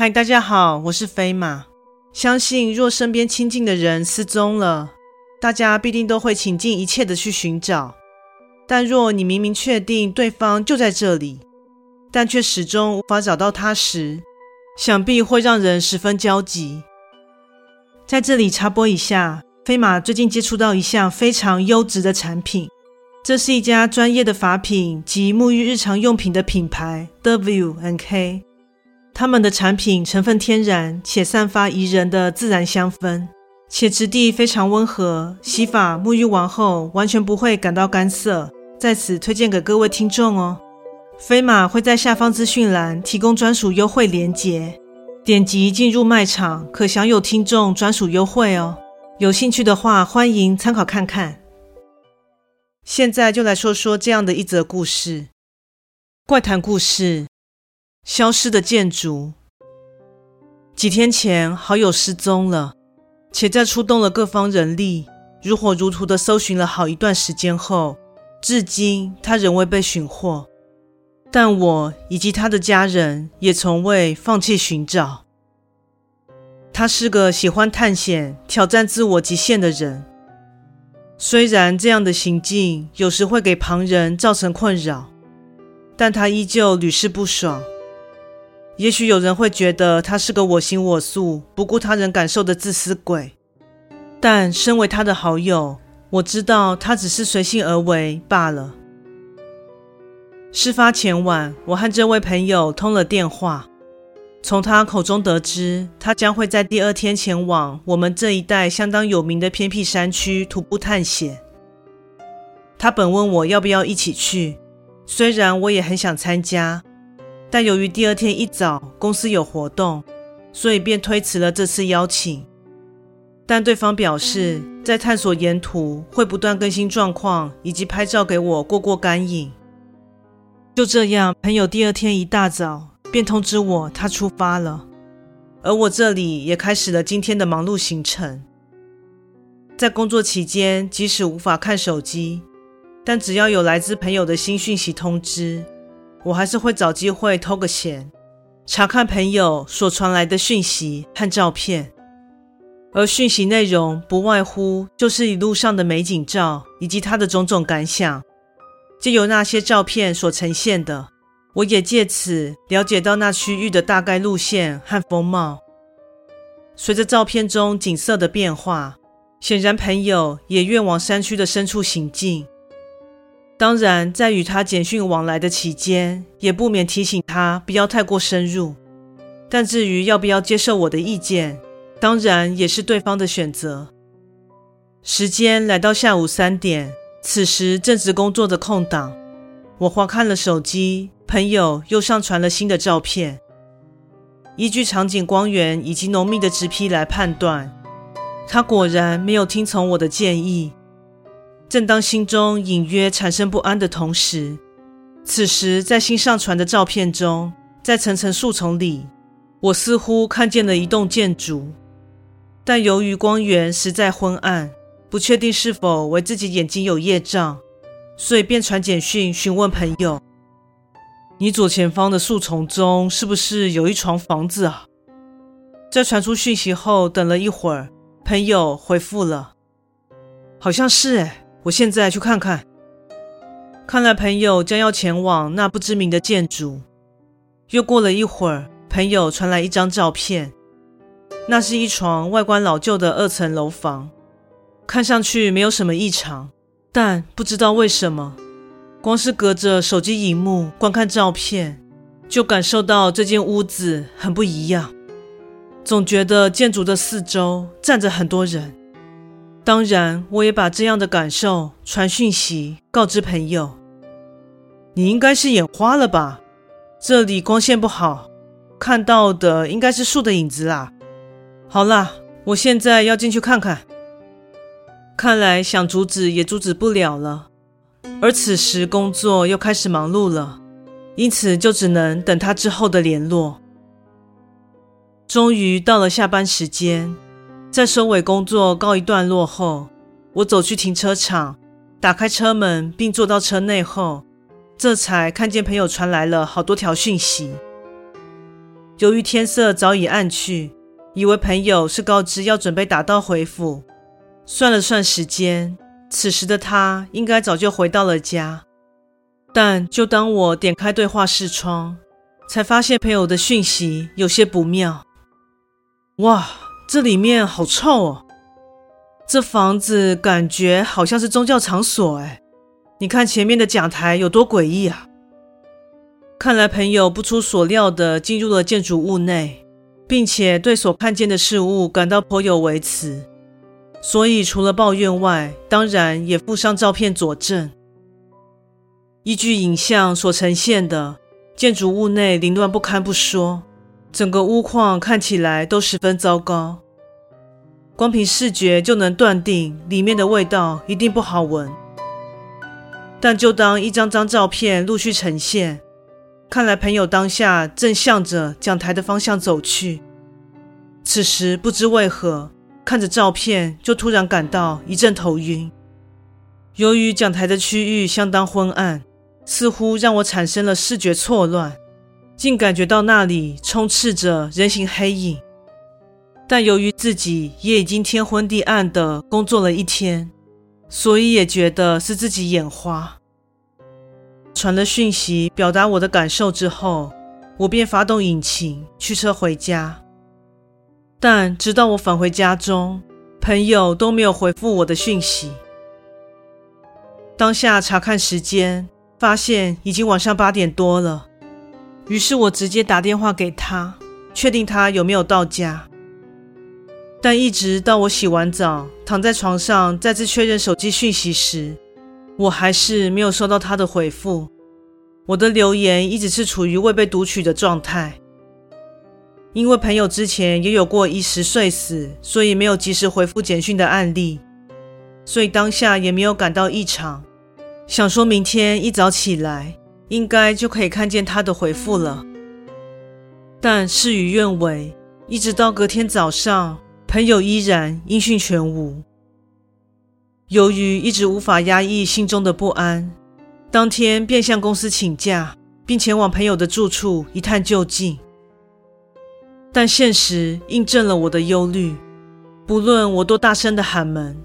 嗨，大家好，我是飞马。相信若身边亲近的人失踪了，大家必定都会倾尽一切的去寻找。但若你明明确定对方就在这里，但却始终无法找到他时，想必会让人十分焦急。在这里插播一下，飞马最近接触到一项非常优质的产品。这是一家专业的法品及沐浴日常用品的品牌，W N K。他们的产品成分天然，且散发宜人的自然香氛，且质地非常温和，洗发沐浴完后完全不会感到干涩。在此推荐给各位听众哦。飞马会在下方资讯栏提供专属优惠链接，点击进入卖场可享有听众专属优惠哦。有兴趣的话，欢迎参考看看。现在就来说说这样的一则故事：怪谈故事，消失的建筑。几天前，好友失踪了，且在出动了各方人力，如火如荼地搜寻了好一段时间后，至今他仍未被寻获。但我以及他的家人也从未放弃寻找。他是个喜欢探险、挑战自我极限的人。虽然这样的行径有时会给旁人造成困扰，但他依旧屡试不爽。也许有人会觉得他是个我行我素、不顾他人感受的自私鬼，但身为他的好友，我知道他只是随性而为罢了。事发前晚，我和这位朋友通了电话。从他口中得知，他将会在第二天前往我们这一带相当有名的偏僻山区徒步探险。他本问我要不要一起去，虽然我也很想参加，但由于第二天一早公司有活动，所以便推迟了这次邀请。但对方表示，在探索沿途会不断更新状况，以及拍照给我过过干瘾。就这样，朋友第二天一大早，便通知我他出发了，而我这里也开始了今天的忙碌行程。在工作期间，即使无法看手机，但只要有来自朋友的新讯息通知，我还是会找机会偷个闲，查看朋友所传来的讯息和照片。而讯息内容不外乎就是一路上的美景照以及他的种种感想，借由那些照片所呈现的。我也借此了解到那区域的大概路线和风貌。随着照片中景色的变化，显然朋友也愿往山区的深处行进。当然，在与他简讯往来的期间，也不免提醒他不要太过深入。但至于要不要接受我的意见，当然也是对方的选择。时间来到下午三点，此时正值工作的空档，我滑看了手机。朋友又上传了新的照片。依据场景光源以及浓密的植被来判断，他果然没有听从我的建议。正当心中隐约产生不安的同时，此时在新上传的照片中，在层层树丛里，我似乎看见了一栋建筑，但由于光源实在昏暗，不确定是否为自己眼睛有业障，所以便传简讯询问朋友。你左前方的树丛中是不是有一幢房子啊？在传出讯息后，等了一会儿，朋友回复了，好像是诶，我现在去看看。看来朋友将要前往那不知名的建筑。又过了一会儿，朋友传来一张照片，那是一幢外观老旧的二层楼房，看上去没有什么异常，但不知道为什么。光是隔着手机荧幕观看照片，就感受到这间屋子很不一样。总觉得建筑的四周站着很多人。当然，我也把这样的感受传讯息告知朋友。你应该是眼花了吧？这里光线不好，看到的应该是树的影子啦。好啦，我现在要进去看看。看来想阻止也阻止不了了。而此时工作又开始忙碌了，因此就只能等他之后的联络。终于到了下班时间，在收尾工作告一段落后，我走去停车场，打开车门并坐到车内后，这才看见朋友传来了好多条讯息。由于天色早已暗去，以为朋友是告知要准备打道回府。算了算时间，此时的他应该早就回到了家。但就当我点开对话视窗，才发现朋友的讯息有些不妙。哇，这里面好臭哦！这房子感觉好像是宗教场所哎。你看前面的讲台有多诡异啊！看来朋友不出所料的进入了建筑物内，并且对所看见的事物感到颇有微词。所以，除了抱怨外，当然也附上照片佐证。依据影像所呈现的，建筑物内凌乱不堪不说，整个屋况看起来都十分糟糕。光凭视觉就能断定里面的味道一定不好闻。但就当一张张照片陆续呈现，看来朋友当下正向着讲台的方向走去。此时不知为何。看着照片，就突然感到一阵头晕。由于讲台的区域相当昏暗，似乎让我产生了视觉错乱，竟感觉到那里充斥着人形黑影。但由于自己也已经天昏地暗的工作了一天，所以也觉得是自己眼花。传了讯息表达我的感受之后，我便发动引擎驱车回家。但直到我返回家中，朋友都没有回复我的讯息。当下查看时间，发现已经晚上八点多了。于是我直接打电话给他，确定他有没有到家。但一直到我洗完澡，躺在床上再次确认手机讯息时，我还是没有收到他的回复。我的留言一直是处于未被读取的状态。因为朋友之前也有过一时睡死，所以没有及时回复简讯的案例，所以当下也没有感到异常。想说明天一早起来，应该就可以看见他的回复了。但事与愿违，一直到隔天早上，朋友依然音讯全无。由于一直无法压抑心中的不安，当天便向公司请假，并前往朋友的住处一探究竟。但现实印证了我的忧虑，不论我多大声的喊门，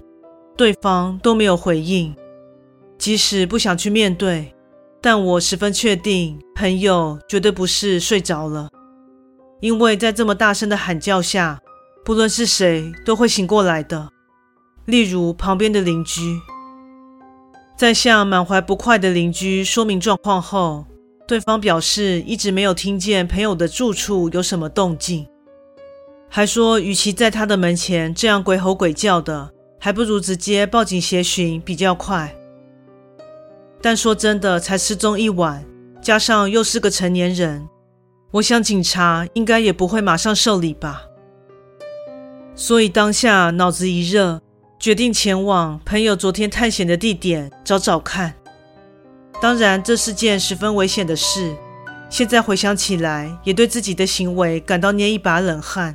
对方都没有回应。即使不想去面对，但我十分确定，朋友绝对不是睡着了，因为在这么大声的喊叫下，不论是谁都会醒过来的。例如旁边的邻居，在向满怀不快的邻居说明状况后。对方表示一直没有听见朋友的住处有什么动静，还说与其在他的门前这样鬼吼鬼叫的，还不如直接报警协寻比较快。但说真的，才失踪一晚，加上又是个成年人，我想警察应该也不会马上受理吧。所以当下脑子一热，决定前往朋友昨天探险的地点找找看。当然，这是件十分危险的事。现在回想起来，也对自己的行为感到捏一把冷汗。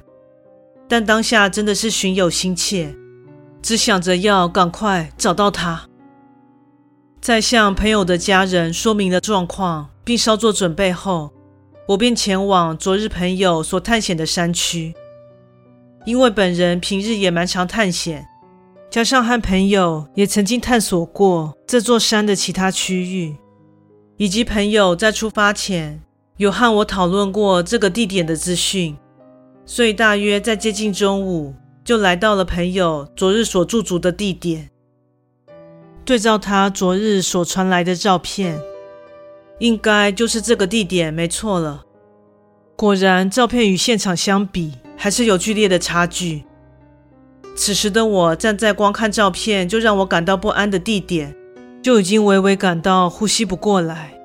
但当下真的是寻友心切，只想着要赶快找到他。在向朋友的家人说明了状况，并稍作准备后，我便前往昨日朋友所探险的山区。因为本人平日也蛮常探险。加上和朋友也曾经探索过这座山的其他区域，以及朋友在出发前有和我讨论过这个地点的资讯，所以大约在接近中午就来到了朋友昨日所驻足的地点。对照他昨日所传来的照片，应该就是这个地点没错了。果然，照片与现场相比，还是有剧烈的差距。此时的我站在光看照片就让我感到不安的地点，就已经微微感到呼吸不过来。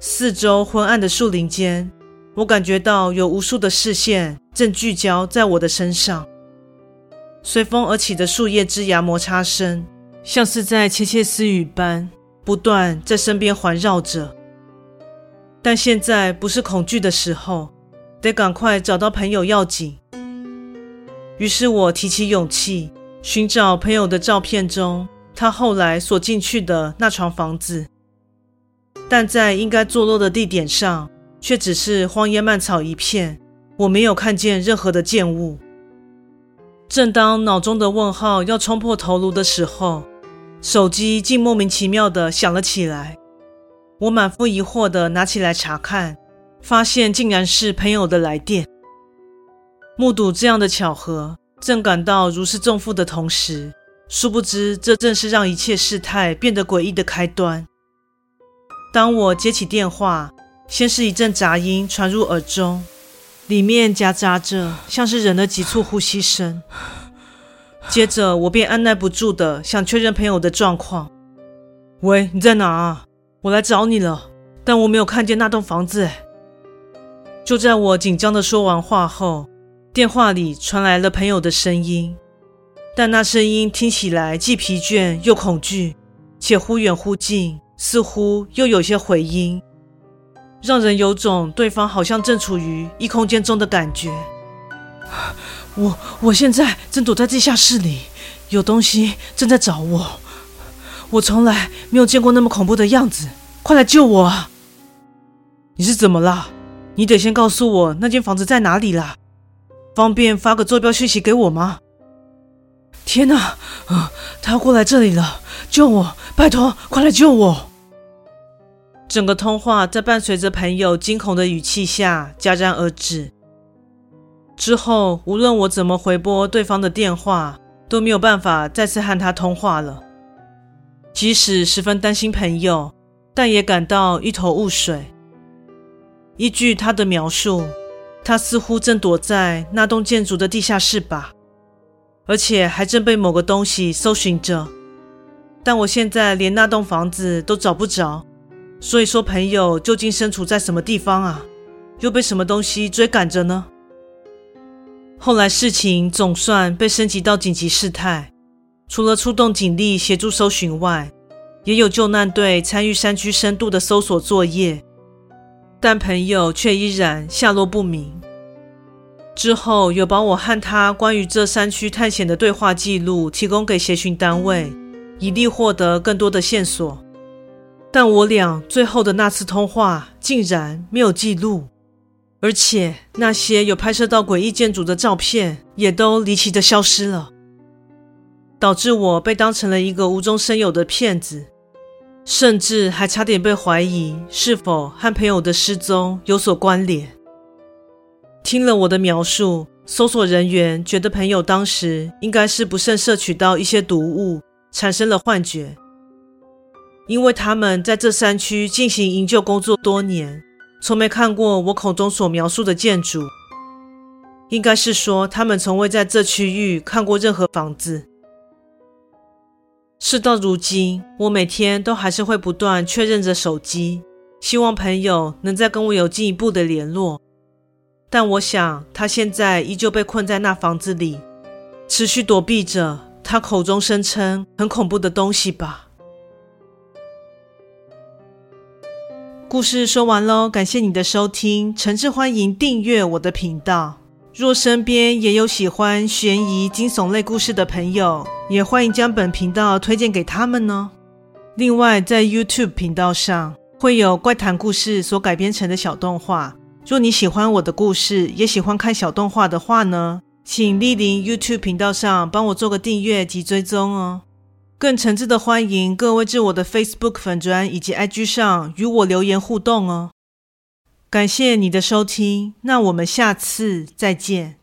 四周昏暗的树林间，我感觉到有无数的视线正聚焦在我的身上。随风而起的树叶枝芽摩擦声，像是在窃窃私语般不断在身边环绕着。但现在不是恐惧的时候，得赶快找到朋友要紧。于是我提起勇气，寻找朋友的照片中他后来所进去的那幢房子，但在应该坐落的地点上，却只是荒烟蔓草一片，我没有看见任何的建物。正当脑中的问号要冲破头颅的时候，手机竟莫名其妙地响了起来。我满腹疑惑地拿起来查看，发现竟然是朋友的来电。目睹这样的巧合，正感到如释重负的同时，殊不知这正是让一切事态变得诡异的开端。当我接起电话，先是一阵杂音传入耳中，里面夹杂着像是人的急促呼吸声。接着，我便按捺不住的想确认朋友的状况。喂，你在哪啊？我来找你了，但我没有看见那栋房子。就在我紧张的说完话后，电话里传来了朋友的声音，但那声音听起来既疲倦又恐惧，且忽远忽近，似乎又有些回音，让人有种对方好像正处于异空间中的感觉。我我现在正躲在地下室里，有东西正在找我。我从来没有见过那么恐怖的样子，快来救我！你是怎么了？你得先告诉我那间房子在哪里啦，方便发个坐标讯息给我吗？天哪，啊，他要过来这里了！救我，拜托，快来救我！整个通话在伴随着朋友惊恐的语气下戛然而止。之后，无论我怎么回拨对方的电话，都没有办法再次和他通话了。即使十分担心朋友，但也感到一头雾水。依据他的描述，他似乎正躲在那栋建筑的地下室吧，而且还正被某个东西搜寻着。但我现在连那栋房子都找不着，所以说朋友究竟身处在什么地方啊？又被什么东西追赶着呢？后来事情总算被升级到紧急事态。除了出动警力协助搜寻外，也有救难队参与山区深度的搜索作业，但朋友却依然下落不明。之后有把我和他关于这山区探险的对话记录提供给协寻单位，以利获得更多的线索。但我俩最后的那次通话竟然没有记录，而且那些有拍摄到诡异建筑的照片也都离奇的消失了。导致我被当成了一个无中生有的骗子，甚至还差点被怀疑是否和朋友的失踪有所关联。听了我的描述，搜索人员觉得朋友当时应该是不慎摄取到一些毒物，产生了幻觉。因为他们在这山区进行营救工作多年，从没看过我口中所描述的建筑。应该是说，他们从未在这区域看过任何房子。事到如今，我每天都还是会不断确认着手机，希望朋友能再跟我有进一步的联络。但我想，他现在依旧被困在那房子里，持续躲避着他口中声称很恐怖的东西吧。故事说完喽，感谢你的收听，诚挚欢迎订阅我的频道。若身边也有喜欢悬疑惊悚类故事的朋友，也欢迎将本频道推荐给他们呢。另外，在 YouTube 频道上会有怪谈故事所改编成的小动画。若你喜欢我的故事，也喜欢看小动画的话呢，请莅临 YouTube 频道上帮我做个订阅及追踪哦。更诚挚的欢迎各位至我的 Facebook 粉砖以及 IG 上与我留言互动哦。感谢你的收听，那我们下次再见。